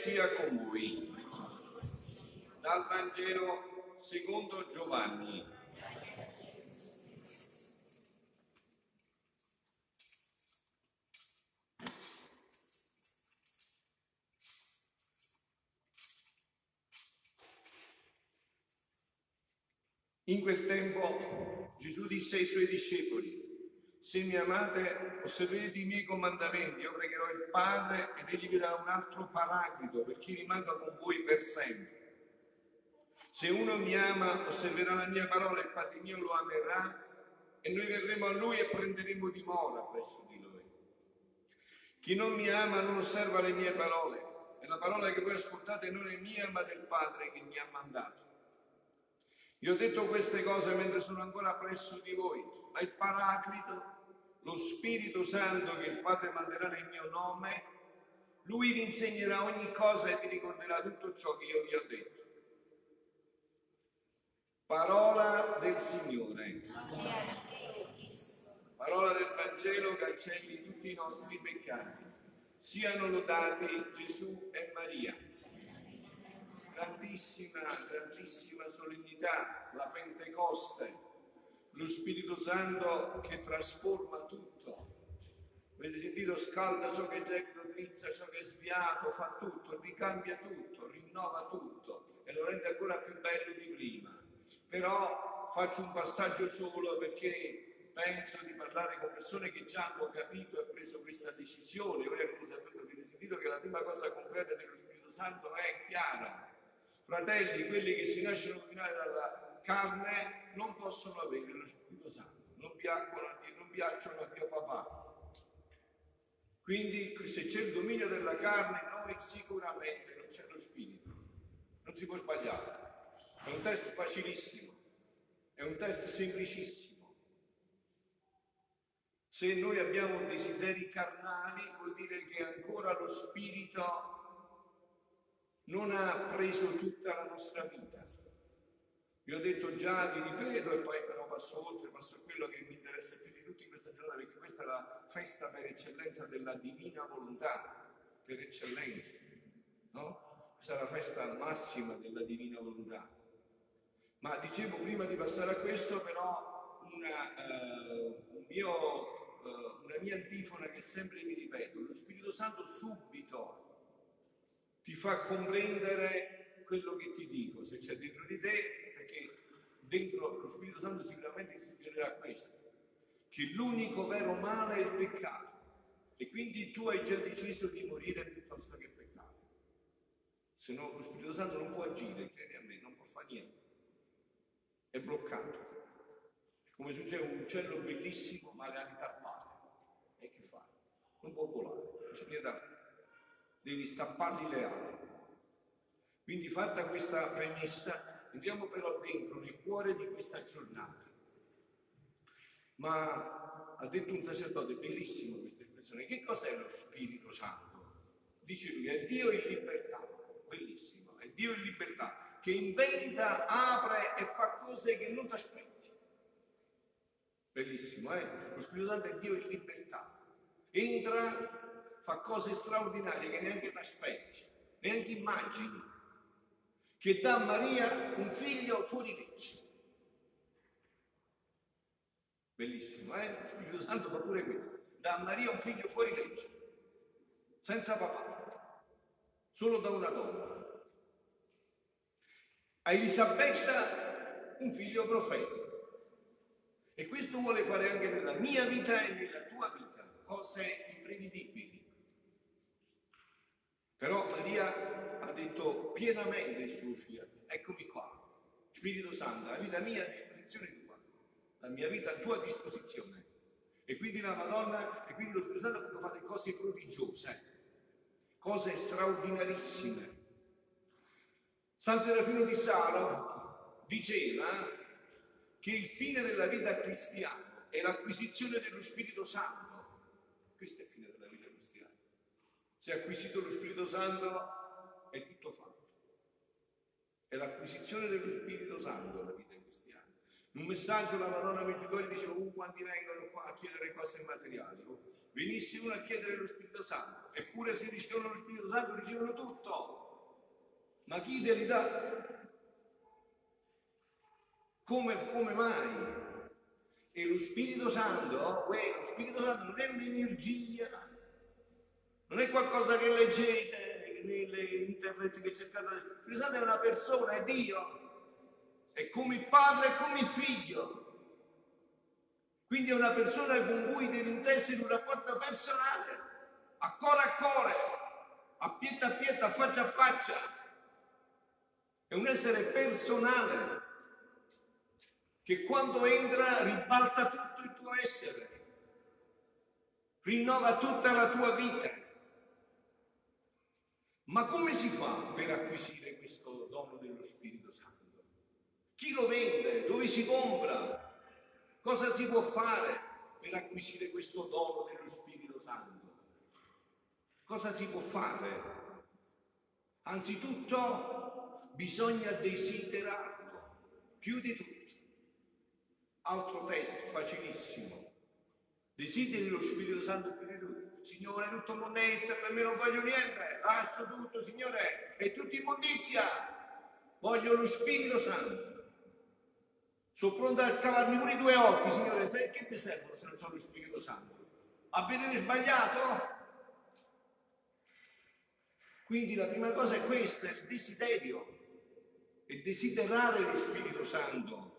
sia con voi. Dal Vangelo secondo Giovanni. In quel tempo Gesù disse ai suoi discepoli, se mi amate, osserverete i miei comandamenti, io pregherò il Padre ed egli vi darà un altro paraclito perché rimanga con voi per sempre. Se uno mi ama, osserverà la mia parola, il Padre mio lo amerà e noi verremo a lui e prenderemo dimora presso di lui. Chi non mi ama non osserva le mie parole e la parola che voi ascoltate non è mia ma del Padre che mi ha mandato. Io ho detto queste cose mentre sono ancora presso di voi, ma il Paraclito, lo Spirito Santo che il Padre manderà nel mio nome, lui vi insegnerà ogni cosa e vi ricorderà tutto ciò che io vi ho detto. Parola del Signore. Parola del Vangelo cancelli tutti i nostri peccati. Siano lodati Gesù e Maria grandissima, grandissima solennità, la Pentecoste, lo Spirito Santo che trasforma tutto. Avete sentito? Scalda ciò che è drizza ciò che è sviato, fa tutto, ricambia tutto, rinnova tutto e lo rende ancora più bello di prima. Però faccio un passaggio solo perché penso di parlare con persone che già hanno capito e preso questa decisione. Voi avete, saputo, avete sentito che la prima cosa concreta dello Spirito Santo è chiara, fratelli, quelli che si lasciano dominare dalla carne, non possono avere lo Spirito Santo, non piacciono a Dio, non piacciono a Dio papà. Quindi se c'è il dominio della carne, noi sicuramente non c'è lo Spirito. Non si può sbagliare. È un test facilissimo, è un test semplicissimo. Se noi abbiamo desideri carnali, vuol dire che ancora lo Spirito non ha preso tutta la nostra vita. Vi ho detto già, vi ripeto, e poi però passo oltre, passo a quello che mi interessa più di tutti in questa giornata, perché questa è la festa per eccellenza della divina volontà, per eccellenza, no? Questa è la festa massima della divina volontà. Ma dicevo prima di passare a questo, però, una, uh, un mio, uh, una mia antifona che sempre mi ripeto, lo Spirito Santo subito ti fa comprendere quello che ti dico, se c'è dentro di te, perché dentro lo Spirito Santo sicuramente suggerirà questo, che l'unico vero male è il peccato e quindi tu hai già deciso di morire piuttosto che peccare. Se no lo Spirito Santo non può agire, credi a me, non può fare niente. È bloccato. È come se c'è un uccello bellissimo ma le ali tappate. E che fa? Non può volare, non c'è niente da fare devi stappargli le ali. Quindi fatta questa premessa, entriamo però dentro nel cuore di questa giornata. Ma ha detto un sacerdote, bellissimo questa espressione, che cos'è lo Spirito Santo? Dice lui, è Dio in libertà, bellissimo, è Dio in libertà, che inventa, apre e fa cose che non ti aspetti. Bellissimo, eh? Lo Spirito Santo è Dio in libertà. Entra fa cose straordinarie che neanche ti aspetti, neanche immagini, che dà a Maria un figlio fuori legge. Bellissimo, eh? Lo Spirito Santo fa pure questo. Dà a Maria un figlio fuori legge, senza papà, solo da una donna. A Elisabetta un figlio profetico. E questo vuole fare anche nella mia vita e nella tua vita, cose imprevedibili. Però Maria ha detto pienamente il suo fiat, eccomi qua, Spirito Santo, la vita mia a disposizione tua, la mia vita a tua disposizione. E quindi la Madonna, e quindi lo Spirito Santo quando fate cose prodigiose, cose straordinarissime. San Serafino di Salo diceva che il fine della vita cristiana è l'acquisizione dello Spirito Santo. Questo è il fine. Se acquisito lo Spirito Santo è tutto fatto. È l'acquisizione dello Spirito Santo la vita cristiana. In un messaggio la Madonna Medjugorje diceva, uh, quanti vengono qua a chiedere cose materiali. Oh, venisse uno a chiedere lo Spirito Santo, eppure se ricevono lo Spirito Santo ricevono tutto. Ma chi te li dà? Come, come mai? E lo Spirito Santo, uè, lo Spirito Santo non è un'energia, non è qualcosa che leggete nelle internet che cercate. Santo è una persona, è Dio, è come il Padre e come il Figlio. Quindi è una persona con cui devi intessere un rapporto personale, a cuore a cuore, a pietta a pietta, a faccia a faccia. È un essere personale che quando entra ribalta tutto il tuo essere, rinnova tutta la tua vita. Ma come si fa per acquisire questo dono dello Spirito Santo? Chi lo vende? Dove si compra? Cosa si può fare per acquisire questo dono dello Spirito Santo? Cosa si può fare? Anzitutto bisogna desiderarlo più di tutto. Altro testo facilissimo. Desideri lo Spirito Santo più di tutto. Signore, tutto monnezza, per me non voglio niente, lascio tutto, Signore, è tutta immondizia. Voglio lo Spirito Santo. Sono pronto a cavarmi pure i due occhi, Signore, sai che mi servono se non sono lo Spirito Santo? A vedere sbagliato? Quindi la prima cosa è questa, il desiderio, è desiderare lo Spirito Santo.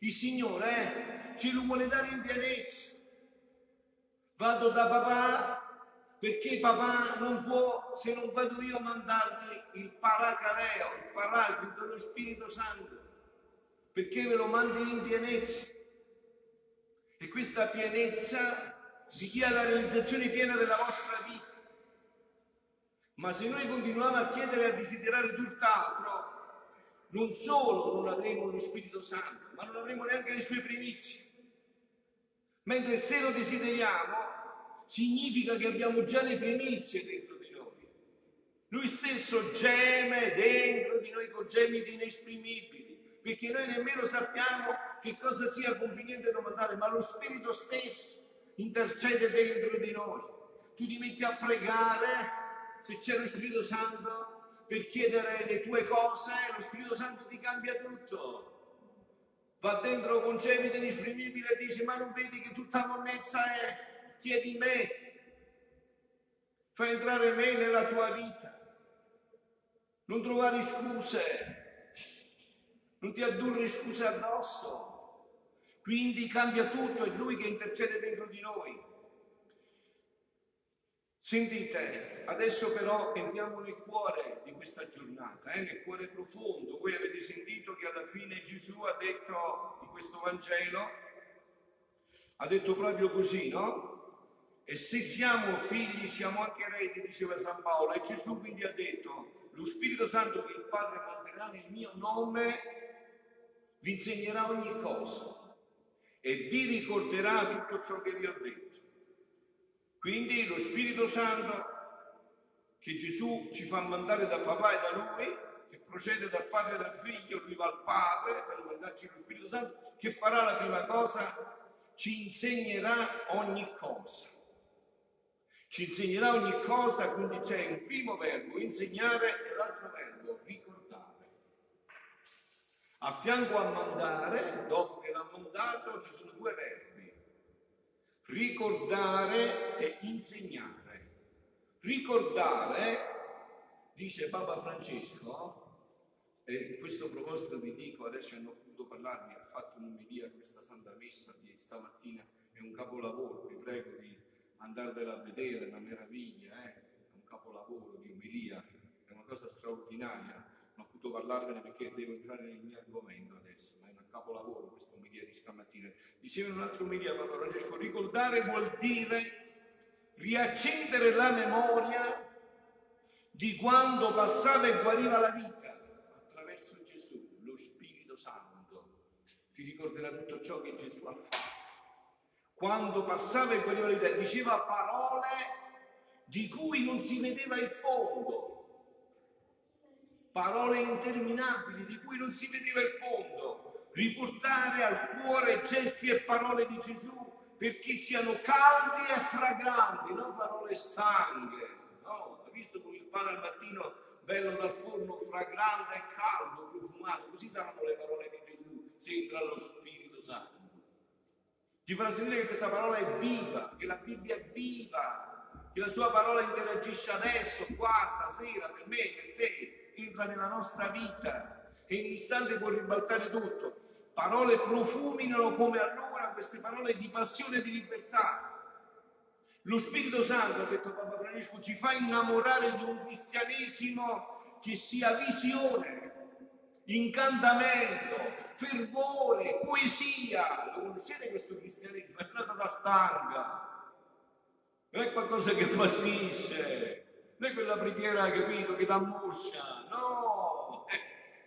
Il Signore eh, ce lo vuole dare in pienezza. Vado da papà perché papà non può, se non vado io, mandarmi il paracaleo, il paraclito, lo Spirito Santo perché ve lo mandi in pienezza. E questa pienezza di chi ha la realizzazione piena della vostra vita. Ma se noi continuiamo a chiedere e a desiderare tutt'altro, non solo non avremo lo Spirito Santo, ma non avremo neanche le sue primizie. Mentre se lo desideriamo, significa che abbiamo già le primizie dentro di noi. Lui stesso geme dentro di noi con gemiti inesprimibili perché noi nemmeno sappiamo che cosa sia conveniente domandare, ma lo Spirito stesso intercede dentro di noi. Tu ti metti a pregare, se c'è lo Spirito Santo, per chiedere le tue cose, lo Spirito Santo ti cambia tutto. Va dentro con gemiti inesprimibili e dice, ma non vedi che tutta monnezza è? Chiedi me. Fai entrare me nella tua vita. Non trovare scuse non ti addurri scuse addosso. Quindi cambia tutto, è Lui che intercede dentro di noi. Sentite, adesso però entriamo nel cuore di questa giornata, eh, nel cuore profondo. Voi avete sentito che alla fine Gesù ha detto di questo Vangelo, ha detto proprio così, no? E se siamo figli siamo anche eredi, diceva San Paolo. E Gesù quindi ha detto, lo Spirito Santo che il Padre manterrà nel mio nome vi insegnerà ogni cosa e vi ricorderà tutto ciò che vi ho detto. Quindi lo Spirito Santo che Gesù ci fa mandare da papà e da lui, che procede dal Padre e dal Figlio, lui va al Padre per mandarci lo Spirito Santo, che farà la prima cosa, ci insegnerà ogni cosa. Ci insegnerà ogni cosa, quindi c'è un primo verbo, insegnare, e l'altro verbo, ricordare. A fianco a mandare, dopo che l'ha mandato, ci sono due verbi. Ricordare e insegnare. Ricordare, dice Papa Francesco, e a questo proposito vi dico, adesso hanno potuto parlarmi, ha fatto un'omelia questa Santa Messa di stamattina, è un capolavoro, vi prego di andarvela a vedere, una meraviglia, eh? è un capolavoro di omelia, è una cosa straordinaria potuto parlarvene perché devo entrare nel mio argomento adesso, ma è un capolavoro questa omelia di stamattina. Diceva in un'altra omelia Papa Francesco, ricordare vuol dire riaccendere la memoria di quando passava e guariva la vita attraverso Gesù, lo Spirito Santo. Ti ricorderà tutto ciò che Gesù ha fatto. Quando passava e guariva la vita, diceva parole di cui non si vedeva il fondo, parole interminabili di cui non si vedeva il fondo, riportare al cuore gesti e parole di Gesù perché siano caldi e fragranti, non parole stanche. No, visto come il pane al mattino bello dal forno, fragrante e caldo, profumato, così saranno le parole di Gesù se entra lo Spirito Santo. Ti farà sentire che questa parola è viva, che la Bibbia è viva, che la sua parola interagisce adesso, qua, stasera, per me, per te, entra nella nostra vita e in un istante può ribaltare tutto. Parole profuminano come allora queste parole di passione e di libertà. Lo Spirito Santo, ha detto Papa Francesco, ci fa innamorare di un cristianesimo che sia visione, incantamento, fervore, poesia. Lo conoscete questo cristianesimo? È una cosa stanca, è qualcosa che passisce, è quella preghiera, capito, che dà moscia, no,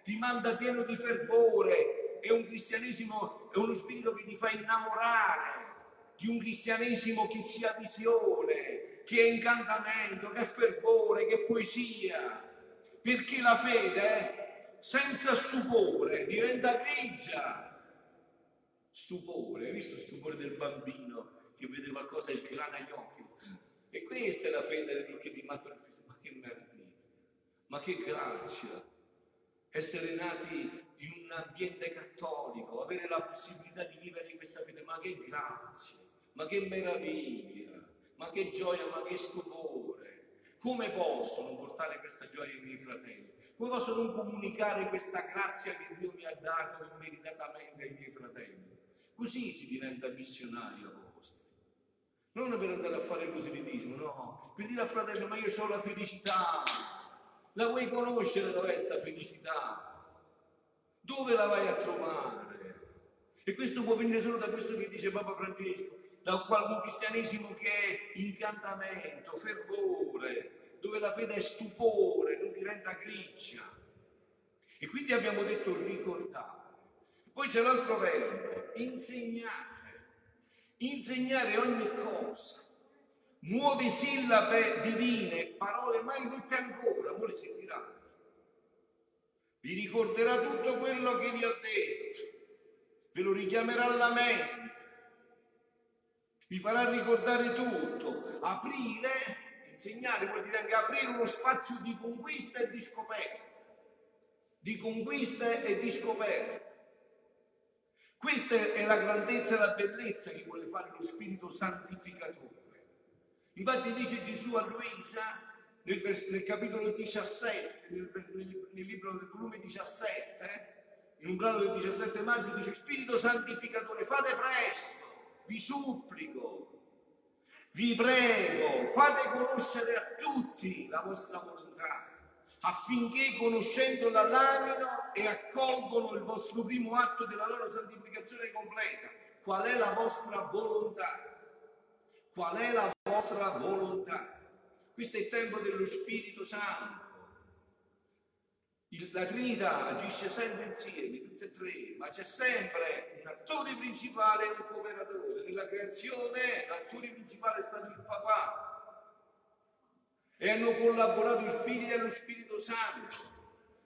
ti manda pieno di fervore, è un cristianesimo, è uno spirito che ti fa innamorare di un cristianesimo che sia visione, che è incantamento, che è fervore, che è poesia, perché la fede senza stupore diventa grigia. Stupore, hai visto il stupore del bambino che vede qualcosa e sgrana gli occhi? E questa è la fede che ti manda ma che meraviglia, ma che grazia, essere nati in un ambiente cattolico, avere la possibilità di vivere questa fede, ma che grazia ma che meraviglia, ma che gioia, ma che stupore. Come possono portare questa gioia ai miei fratelli? Come posso non comunicare questa grazia che Dio mi ha dato immeritatamente ai miei fratelli? Così si diventa missionario. Non per andare a fare il proselitismo, no, per dire al fratello, ma io ho la felicità. La vuoi conoscere dov'è questa felicità? Dove la vai a trovare? E questo può venire solo da questo che dice Papa Francesco, da un cristianesimo che è incantamento, fervore, dove la fede è stupore, non diventa grigia. E quindi abbiamo detto ricordare. Poi c'è l'altro verbo, insegnare. Insegnare ogni cosa. Nuove sillabe divine, parole mai dette ancora, voi le sentiranno. Vi ricorderà tutto quello che vi ho detto ve lo richiamerà alla mente, vi farà ricordare tutto. Aprire, insegnare vuol dire anche aprire uno spazio di conquista e di scoperta, di conquista e di scoperta. Questa è la grandezza e la bellezza che vuole fare lo Spirito Santificatore. Infatti dice Gesù a Luisa nel, nel capitolo 17, nel, nel, nel libro del volume 17, in un brano del 17 maggio dice Spirito Santificatore, fate presto, vi supplico, vi prego, fate conoscere a tutti la vostra volontà, affinché conoscendola lamino e accolgono il vostro primo atto della loro santificazione completa. Qual è la vostra volontà? Qual è la vostra volontà? Questo è il tempo dello Spirito Santo la Trinità agisce sempre insieme, tutte e tre, ma c'è sempre un attore principale e un cooperatore. Nella creazione l'attore principale è stato il papà e hanno collaborato il Figlio e lo Spirito Santo.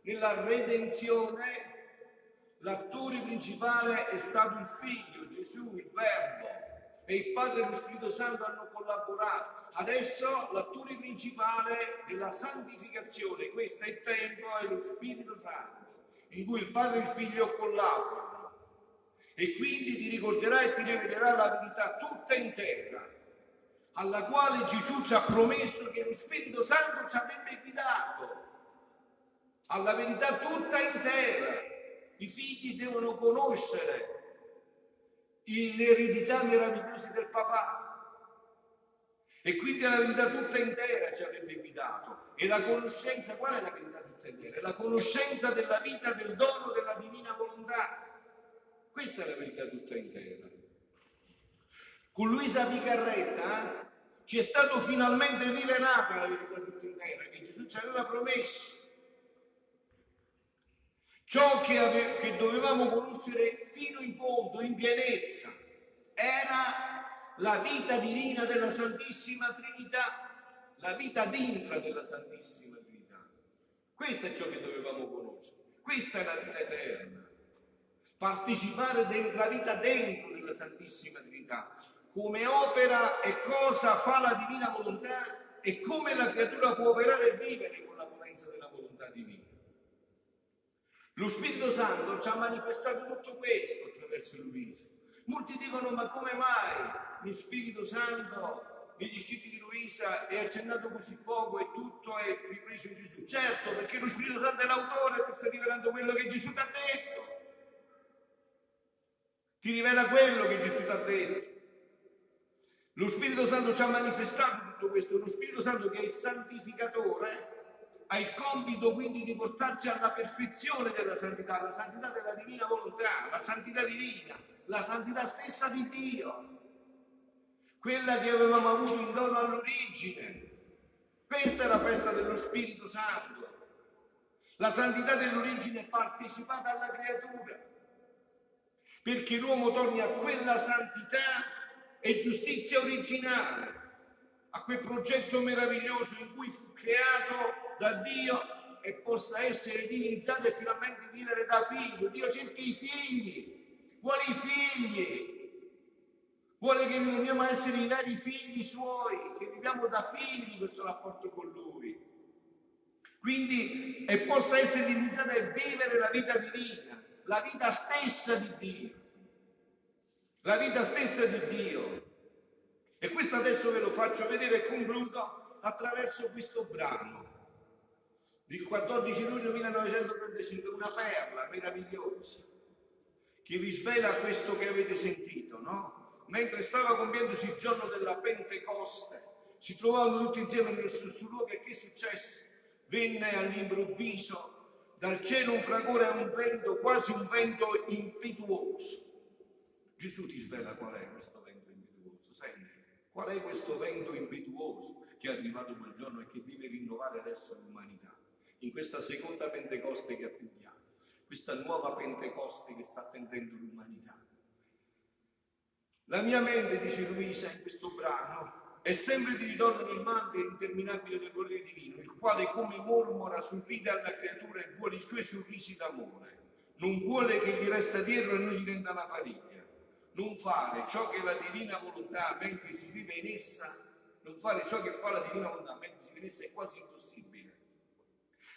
Nella redenzione l'attore principale è stato il Figlio, Gesù, il Verbo, e il Padre e lo Spirito Santo hanno collaborato. Adesso l'attore principale della santificazione, questo è il tempo, è lo Spirito Santo, in cui il Padre e il Figlio collaborano. E quindi ti ricorderà e ti rivelerà la verità tutta intera, alla quale Gesù ci ha promesso che lo Spirito Santo ci avrebbe guidato, alla verità tutta intera. I figli devono conoscere le eredità meravigliose del papà e quindi la verità tutta intera ci avrebbe guidato. E la conoscenza, qual è la verità tutta intera? È la conoscenza della vita, del dono della divina volontà. Questa è la verità tutta intera. Con Luisa Picarretta eh, ci è stato finalmente rivelata la verità tutta intera che Gesù ci aveva promesso. Ciò che, ave- che dovevamo conoscere fino in fondo, in pienezza, era la vita divina della Santissima Trinità, la vita d'intra della Santissima Trinità. Questo è ciò che dovevamo conoscere, questa è la vita eterna. partecipare della vita dentro della Santissima Trinità, come opera e cosa fa la divina volontà e come la creatura può operare e vivere con la potenza della volontà divina. Lo Spirito Santo ci ha manifestato tutto questo attraverso Luisa. Molti dicono ma come mai lo Spirito Santo negli scritti di Luisa è accennato così poco e tutto è ripreso in Gesù? Certo, perché lo Spirito Santo è l'autore ti sta rivelando quello che Gesù ti ha detto. Ti rivela quello che Gesù ti ha detto. Lo Spirito Santo ci ha manifestato tutto questo, lo Spirito Santo che è il santificatore ha il compito quindi di portarci alla perfezione della santità, la santità della divina volontà, la santità divina, la santità stessa di Dio, quella che avevamo avuto in dono all'origine. Questa è la festa dello Spirito Santo. La santità dell'origine è partecipata alla creatura perché l'uomo torni a quella santità e giustizia originale, a quel progetto meraviglioso in cui fu creato da Dio e possa essere divinizzato e finalmente vivere da figlio. Dio cerca i figli, vuole i figli, vuole che noi dobbiamo essere i veri figli suoi, che viviamo da figli questo rapporto con lui. Quindi, e possa essere divinizzata e vivere la vita divina, la vita stessa di Dio la vita stessa di Dio. E questo adesso ve lo faccio vedere e concludo attraverso questo brano del 14 luglio 1935, una perla meravigliosa che vi svela questo che avete sentito, no? Mentre stava compiendosi il giorno della Pentecoste, si trovavano tutti insieme nello stesso luogo e che successe? Venne all'improvviso dal cielo un fragore e un vento, quasi un vento impetuoso Gesù ti svela qual è questo vento impetuoso. Senti, qual è questo vento impetuoso che è arrivato quel giorno e che deve rinnovare adesso l'umanità? In questa seconda Pentecoste che attendiamo, questa nuova Pentecoste che sta attendendo l'umanità. La mia mente, dice Luisa in questo brano, è sempre di ritorno nel mare interminabile del volere divino, il quale come mormora sorride alla creatura e vuole i suoi sorrisi d'amore. Non vuole che gli resta dietro e non gli renda la farina non fare ciò che la divina volontà mentre si vive in essa, non fare ciò che fa la divina volontà mentre si vive in essa è quasi impossibile.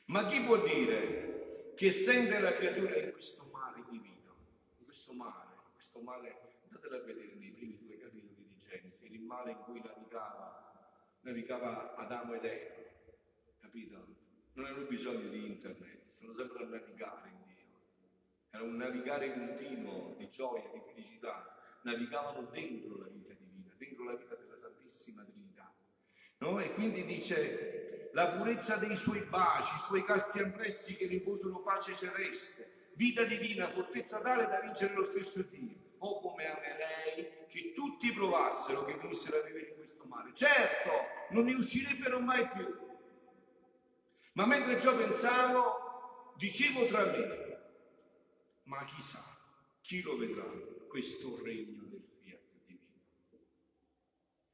Ma chi può dire che sente la creatura in questo mare divino, in questo mare, in questo mare, datela a vedere nei primi due capitoli di Genesi, il mare in cui navigava, navigava Adamo ed Eva, capito? Non hanno bisogno di internet, stanno sempre a navigare in Dio. Era un navigare continuo di gioia, di felicità, navigavano dentro la vita divina, dentro la vita della Santissima Trinità. No? E quindi dice la purezza dei suoi baci, i suoi casti ampressi che riposano pace celeste, vita divina, fortezza tale da vincere lo stesso Dio. Oh come amerei che tutti provassero che venissero a vivere in questo mare. Certo, non ne uscirebbero mai più. Ma mentre ciò pensavo, dicevo tra me, ma chissà, chi lo vedrà? questo regno del fiat divino.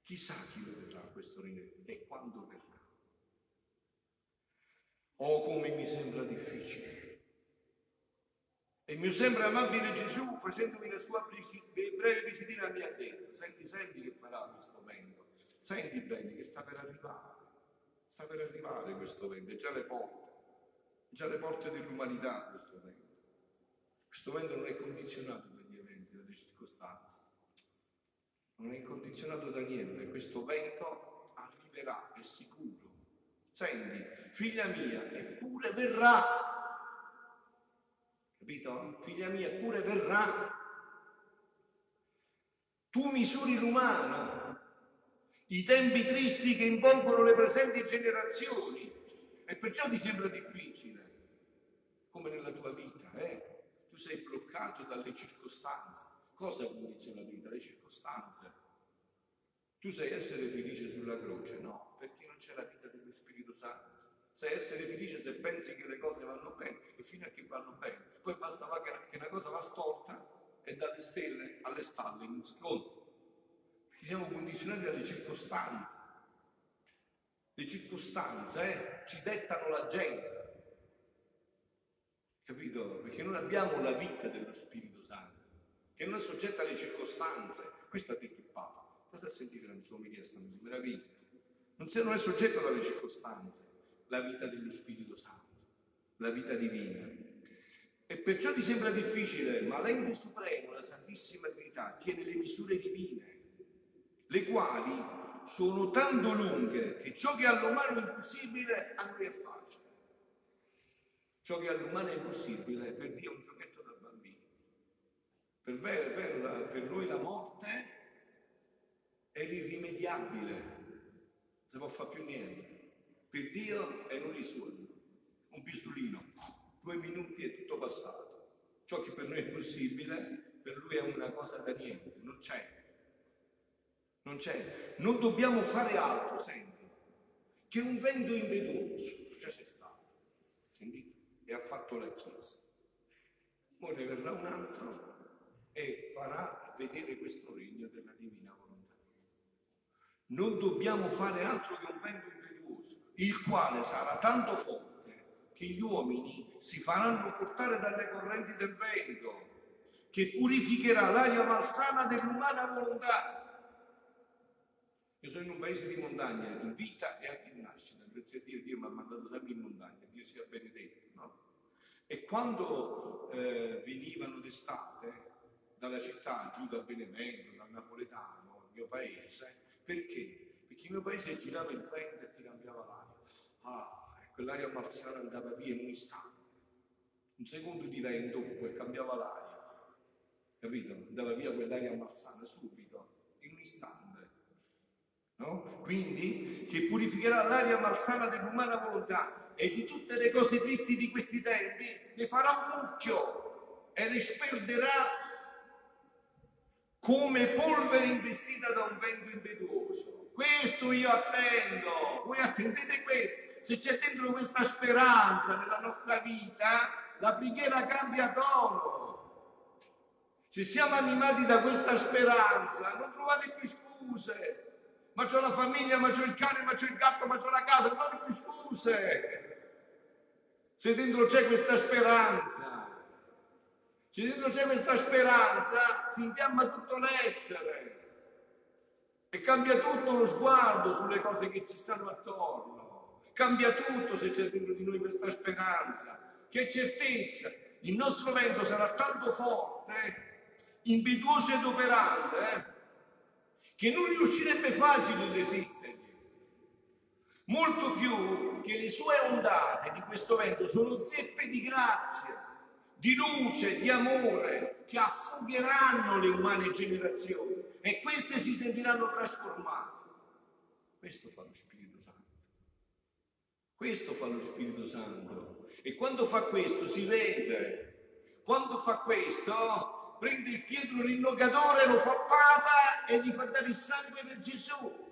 Chissà chi lo vedrà questo regno e quando verrà. Oh, come mi sembra difficile. E il mio sempre amabile Gesù, facendomi la sua breve visitina, mi ha detto, senti, senti che farà questo vento, senti bene che sta per arrivare, sta per arrivare questo vento, è già le porte, già le porte dell'umanità questo vento. Questo vento non è condizionato circostanze. Non è condizionato da niente, questo vento arriverà, è sicuro. Senti, figlia mia, eppure verrà. Capito? Figlia mia, eppure verrà. Tu misuri l'umano, i tempi tristi che impongono le presenti generazioni e perciò ti sembra difficile, come nella tua vita, eh? Sei bloccato dalle circostanze Cosa condiziona la vita? Le circostanze. Tu sai essere felice sulla croce? No, perché non c'è la vita dello Spirito Santo. Sai essere felice se pensi che le cose vanno bene e fino a che vanno bene. Poi basta che una cosa va storta e date stelle alle stalle in un secondo. Perché siamo condizionati dalle circostanze. Le circostanze eh, ci dettano l'agenda. Capito? Perché non abbiamo la vita dello Spirito Santo che non è soggetta alle circostanze. Questo ha detto il Papa. Cosa a sentire la sua omelia stamattina? Meraviglia. Non, se non è soggetta alle circostanze, la vita dello Spirito Santo, la vita divina. E perciò ti sembra difficile, ma l'ente supremo, la Santissima Trinità, tiene le misure divine, le quali sono tanto lunghe che ciò che all'umano è impossibile a noi è facile. Ciò che all'umano è impossibile per Dio è un giochetto da bambino. Per, vero, per, per noi la morte è irrimediabile, non si può fare più niente. Per Dio è non suoi, un pistolino, due minuti è tutto passato. Ciò che per noi è possibile, per lui è una cosa da niente, non c'è. Non c'è. Non dobbiamo fare altro, senti, che un vento impetuoso, già c'è stato. Sentite? E ha fatto la Chiesa. Ora ne verrà un altro e farà vedere questo regno della divina volontà. Non dobbiamo fare altro che un vento impetuoso, il quale sarà tanto forte che gli uomini si faranno portare dalle correnti del vento, che purificherà l'aria malsana dell'umana volontà. Io sono in un paese di montagna, in vita e anche in nascita, grazie a Dio, Dio mi ha mandato sempre in montagna, Dio sia benedetto. E quando eh, venivano d'estate dalla città giù da Benevento, dal Napoletano, il mio paese, perché? Perché il mio paese girava il vento e ti cambiava l'aria. Ah, quell'aria marziana andava via in un istante. Un secondo di vento e cambiava l'aria. Capito? Andava via quell'aria marziana subito, in un istante. No? Quindi, che purificherà l'aria malsana dell'umana volontà e di tutte le cose tristi di questi tempi, ne farà un mucchio e le sperderà come polvere investita da un vento impetuoso. Questo io attendo, voi attendete questo. Se c'è dentro questa speranza nella nostra vita, la preghiera cambia tono. Se siamo animati da questa speranza, non trovate più scuse. Ma c'ho la famiglia, ma c'ho il cane, ma c'ho il gatto, ma c'ho la casa, trovate più scuse se dentro c'è questa speranza, se dentro c'è questa speranza, si infiamma tutto l'essere. E cambia tutto lo sguardo sulle cose che ci stanno attorno. Cambia tutto se c'è dentro di noi questa speranza. Che certezza, il nostro vento sarà tanto forte, impetuoso ed operante, che non riuscirebbe facile ad resistere molto più che le sue ondate di questo vento sono zeppe di grazia, di luce, di amore, che affugheranno le umane generazioni e queste si sentiranno trasformate. Questo fa lo Spirito Santo. Questo fa lo Spirito Santo. E quando fa questo si vede. Quando fa questo prende il Pietro rinnogatore, lo fa papa e gli fa dare il sangue per Gesù.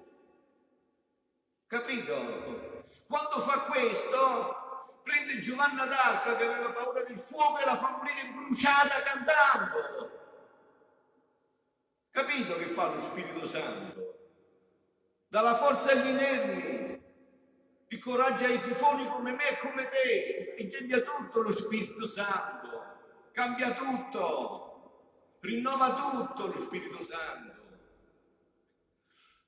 Capito? Quando fa questo, prende Giovanna d'Arca che aveva paura del fuoco e la fa morire bruciata cantando. Capito che fa lo Spirito Santo? Dà la forza agli inermi, il coraggio ai fifoni come me e come te, ingegna tutto lo Spirito Santo, cambia tutto, rinnova tutto lo Spirito Santo.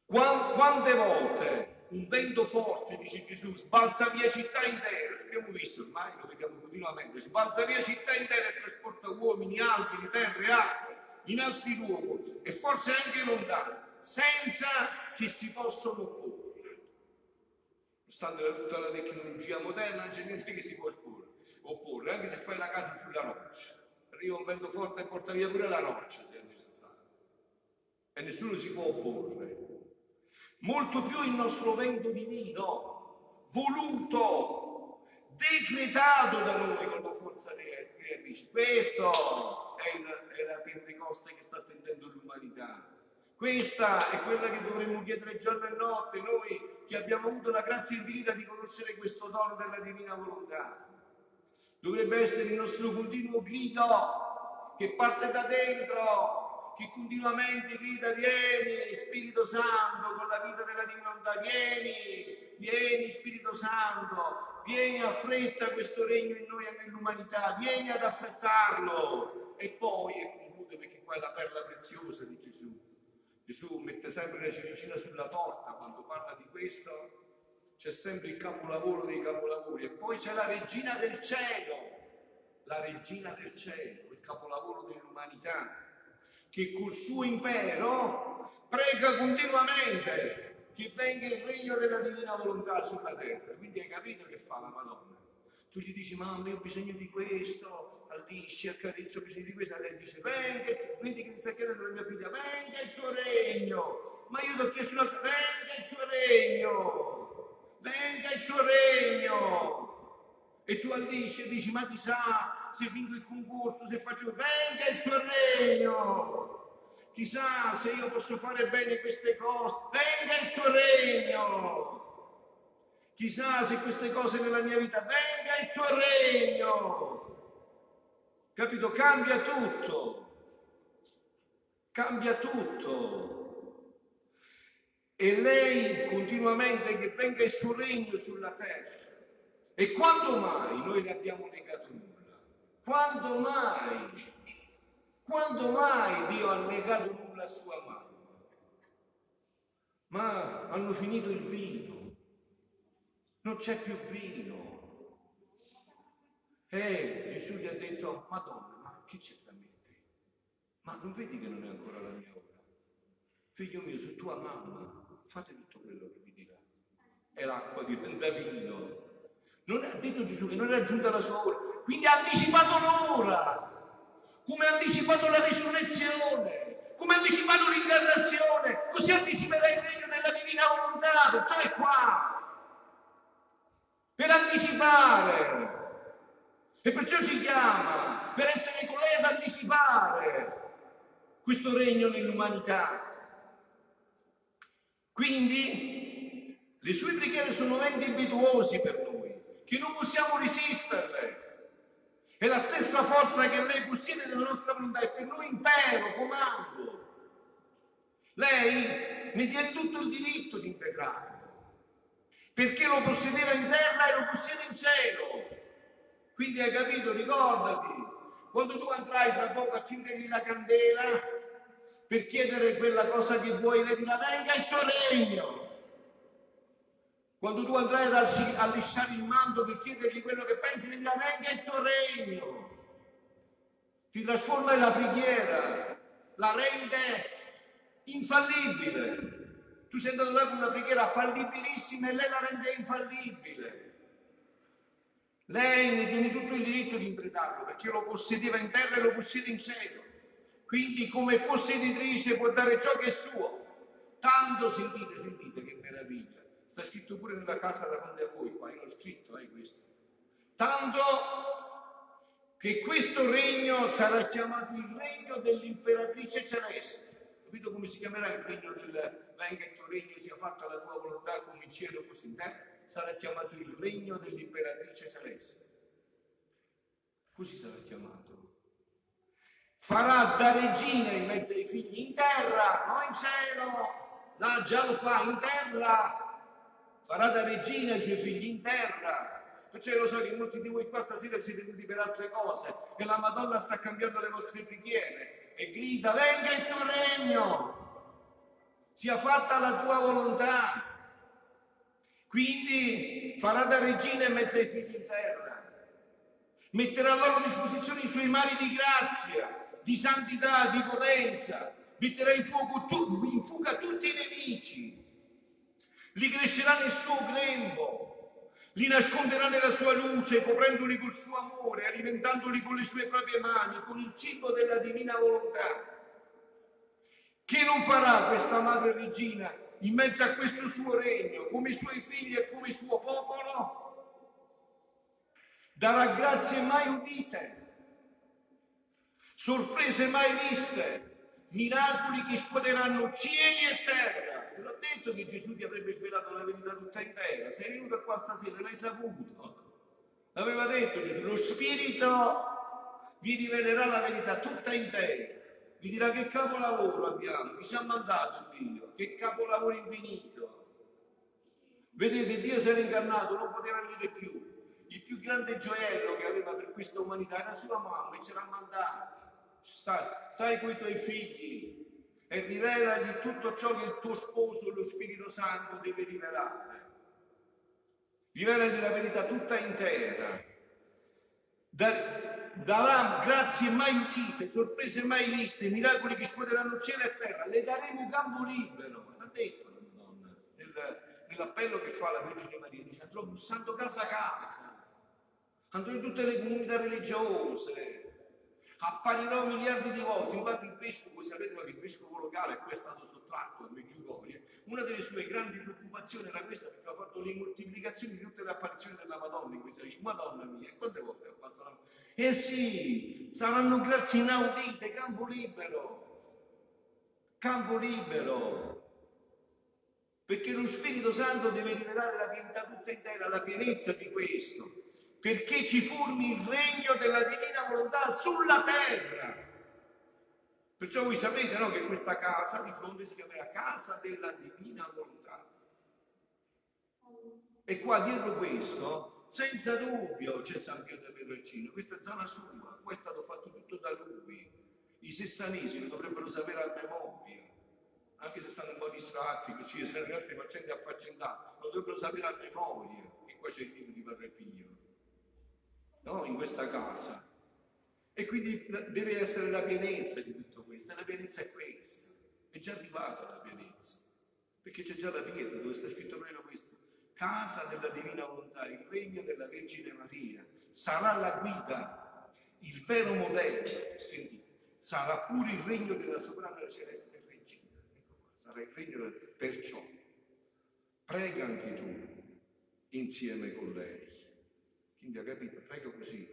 Quante volte un vento forte, dice Gesù, sbalza via città intere, abbiamo visto ormai, lo vediamo continuamente, sbalza via città intere e trasporta uomini, alberi, terre, acque in altri luoghi e forse anche lontani, senza che si possano opporre. Nonostante tutta la tecnologia moderna, non c'è niente che si può opporre, anche se fai la casa sulla roccia. Arriva un vento forte e porta via pure la roccia se è necessario. E nessuno si può opporre molto più il nostro vento divino, voluto, decretato da noi con la forza creatrice. Questo è, il, è la Pentecoste che sta attendendo l'umanità. Questa è quella che dovremmo chiedere giorno e notte, noi che abbiamo avuto la grazia infinita di conoscere questo dono della divina volontà. Dovrebbe essere il nostro continuo grido che parte da dentro che continuamente grida vieni Spirito Santo con la vita della divinità, vieni, vieni Spirito Santo, vieni affretta questo regno in noi e nell'umanità, vieni ad affrettarlo e poi, e conclude perché qua è la perla preziosa di Gesù. Gesù mette sempre la ciliegina sulla torta quando parla di questo, c'è sempre il capolavoro dei capolavori e poi c'è la regina del cielo, la regina del cielo, il capolavoro dell'umanità, che col suo impero prega continuamente che venga il regno della divina volontà sulla terra. Quindi hai capito che fa la Madonna? Tu gli dici, mamma, io ho bisogno di questo, allisci, accarezzo, ho bisogno di questo, e lei dice, venga, vedi che ti sta chiedendo la mia figlia, venga il tuo regno. Ma io ti ho chiesto un'altra, venga il tuo regno, venga il tuo regno. E tu allisci e dici, ma chissà se vinco il concorso, se faccio, venga il tuo regno. Chissà se io posso fare bene queste cose, venga il tuo regno. Chissà se queste cose nella mia vita, venga il tuo regno. Capito? Cambia tutto. Cambia tutto. E lei continuamente che venga il suo regno sulla terra. E quando mai noi le abbiamo negato nulla? Quando mai? Quando mai Dio ha negato nulla a sua mamma? Ma hanno finito il vino non c'è più vino. E Gesù gli ha detto, Madonna, ma che c'è da me te? Ma non vedi che non è ancora la mia ora? Figlio mio, su tua mamma, fate tutto quello che vi dirà. E l'acqua diventa vino. Non ha detto Gesù che non era giunta la sua ora, quindi ha anticipato l'ora, come ha anticipato la risurrezione, come ha anticipato l'incarnazione, così anticiperà il regno della divina volontà, cioè qua per anticipare. E perciò ci chiama per essere con lei ad anticipare questo regno nell'umanità. Quindi le sue preghiere sono venti impetuosi per noi, che non possiamo resisterle. È la stessa forza che lei possiede nella nostra volontà, è per noi impero, comando. Lei ne tiene tutto il diritto di impetrare perché lo possedeva in terra e lo possiede in cielo. Quindi hai capito, ricordati, quando tu andrai tra poco a accendergli la candela per chiedere quella cosa che vuoi, lei dirà venga il tuo regno. Quando tu andrai ad allisciare il manto per chiedergli quello che pensi, lei dirà venga il tuo regno. Ti trasforma la preghiera, la rende infallibile. Tu sei andato là con una preghiera fallibilissima e lei la rende infallibile. Lei ne tiene tutto il diritto di impretarlo perché lo possedeva in terra e lo possiede in cielo. Quindi come posseditrice può dare ciò che è suo. Tanto sentite, sentite che meraviglia. Sta scritto pure nella casa da quando a voi, qua io l'ho scritto, eh, questo. Tanto che questo regno sarà chiamato il regno dell'imperatrice celeste. Capito come si chiamerà il regno del venga il tuo regno, sia fatta la tua volontà come in cielo così in terra? Sarà chiamato il regno dell'imperatrice celeste. Così sarà chiamato. Farà da regina in mezzo ai figli in terra, non in cielo. Là già lo fa in terra. Farà da regina i suoi figli in terra. Perciò io lo so che molti di voi qua stasera siete venuti per altre cose, che la Madonna sta cambiando le vostre preghiere, e grida, venga il tuo regno, sia fatta la tua volontà. Quindi farà da regina in mezzo ai figli in terra, metterà a loro disposizione i suoi mari di grazia, di santità, di potenza, metterà in, fuoco in fuga tutti i nemici, li crescerà nel suo grembo, li nasconderà nella sua luce, coprendoli col suo amore, alimentandoli con le sue proprie mani, con il cibo della divina volontà. Che non farà questa madre regina in mezzo a questo suo regno, come i suoi figli e come il suo popolo? Darà grazie mai udite, sorprese mai viste, miracoli che scuoteranno cieli e terra te l'ho detto che Gesù ti avrebbe svelato la verità tutta intera. Sei venuto qua stasera, l'hai saputo. L'aveva detto Gesù, lo Spirito vi rivelerà la verità tutta intera. Vi dirà che capolavoro abbiamo, chi ci ha mandato Dio, che capolavoro infinito. Vedete, Dio si era incarnato, non poteva venire più. Il più grande gioiello che aveva per questa umanità era sua mamma e ce l'ha mandato. Sta, stai con i tuoi figli e rivelagli tutto ciò che il tuo sposo, lo Spirito Santo, deve rivelare. Rivelagli la verità tutta intera. darà grazie mai udite, sorprese mai viste, miracoli che scuoteranno cielo e terra. Le daremo campo libero. L'ha detto la Madonna nel, nell'appello che fa la Vergine Maria. Dice andrò bussando casa a casa, andrò in tutte le comunità religiose, apparirò miliardi di volte. Infatti il vescovo, sapete che il vescovo locale a è stato sottratto a Meggiugorie, una delle sue grandi preoccupazioni era questa perché ha fatto le moltiplicazioni di tutte le apparizioni della Madonna in questa dice, Madonna mia, quante volte passato? Eh sì, saranno grazie inaudite, campo libero, campo libero. Perché lo Spirito Santo deve rivelare la pienità tutta intera, la pienezza di questo perché ci formi il regno della divina volontà sulla terra. Perciò voi sapete no, che questa casa di fronte si chiamerà casa della divina volontà. E qua dietro questo, senza dubbio, c'è San Pio de Pedrocino, questa è zona sua, qua è stato fatto tutto da lui. I sessanesi lo dovrebbero sapere a memoria, anche se stanno un po' distratti, così, se le altre faccende affaccendate, lo dovrebbero sapere a memoria, che qua c'è il libro di Padre Pio no? in questa casa. E quindi deve essere la pienezza di tutto questo, e la pienezza è questa, è già arrivata la pienezza, perché c'è già la pietra dove sta scritto proprio questo, casa della divina volontà, il regno della Vergine Maria, sarà la guida, il vero modello, sentite, sarà pure il regno della sovrana celeste regina, ecco qua, sarà il regno del... perciò, prega anche tu insieme con lei quindi ha capito, prego così.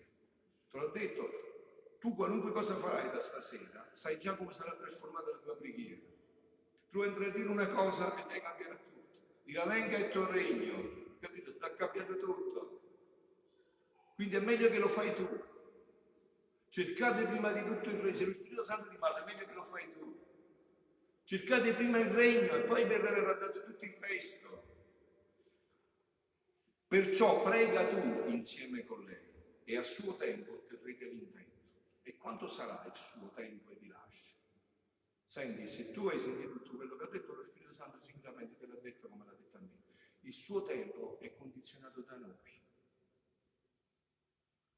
Te l'ho detto, tu qualunque cosa farai da stasera, sai già come sarà trasformata la tua preghiera. Tu entri a dire una cosa e ne cambierà tutto. Dirà venga il tuo regno, capito? Sta cambiato tutto. Quindi è meglio che lo fai tu. Cercate prima di tutto il regno. Se lo Spirito Santo ti parla, è meglio che lo fai tu. Cercate prima il regno e poi verrà dato tutto il resto. Perciò prega tu insieme con lei e a suo tempo otterrete l'intento. E quanto sarà il suo tempo e di lascio? Senti, se tu hai sentito tutto quello che ha detto lo Spirito Santo sicuramente te l'ha detto come l'ha detto a me. Il suo tempo è condizionato da noi.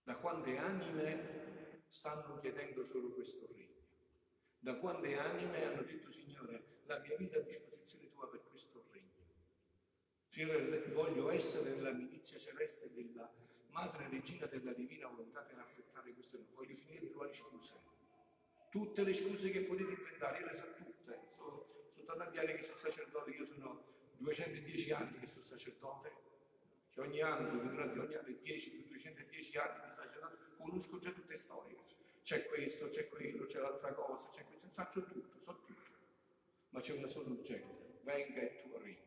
Da quante anime stanno chiedendo solo questo regno? Da quante anime hanno detto Signore, la mia vita a disposizione tua per questo regno? Voglio essere nella milizia celeste della Madre Regina della Divina Volontà per affettare questo nome. Voglio finire di trovare scuse. Tutte le scuse che potete inventare, io le so tutte. Sono, sono tanti anni che sono sacerdote, io sono 210 anni che sono sacerdote, che ogni anno, durante ogni anno 10, 210 anni di sacerdote, conosco già tutte le storie. C'è questo, c'è quello, c'è l'altra cosa, c'è questo, faccio tutto, so tutto. Ma c'è una sola urgenza, venga il tuo regno.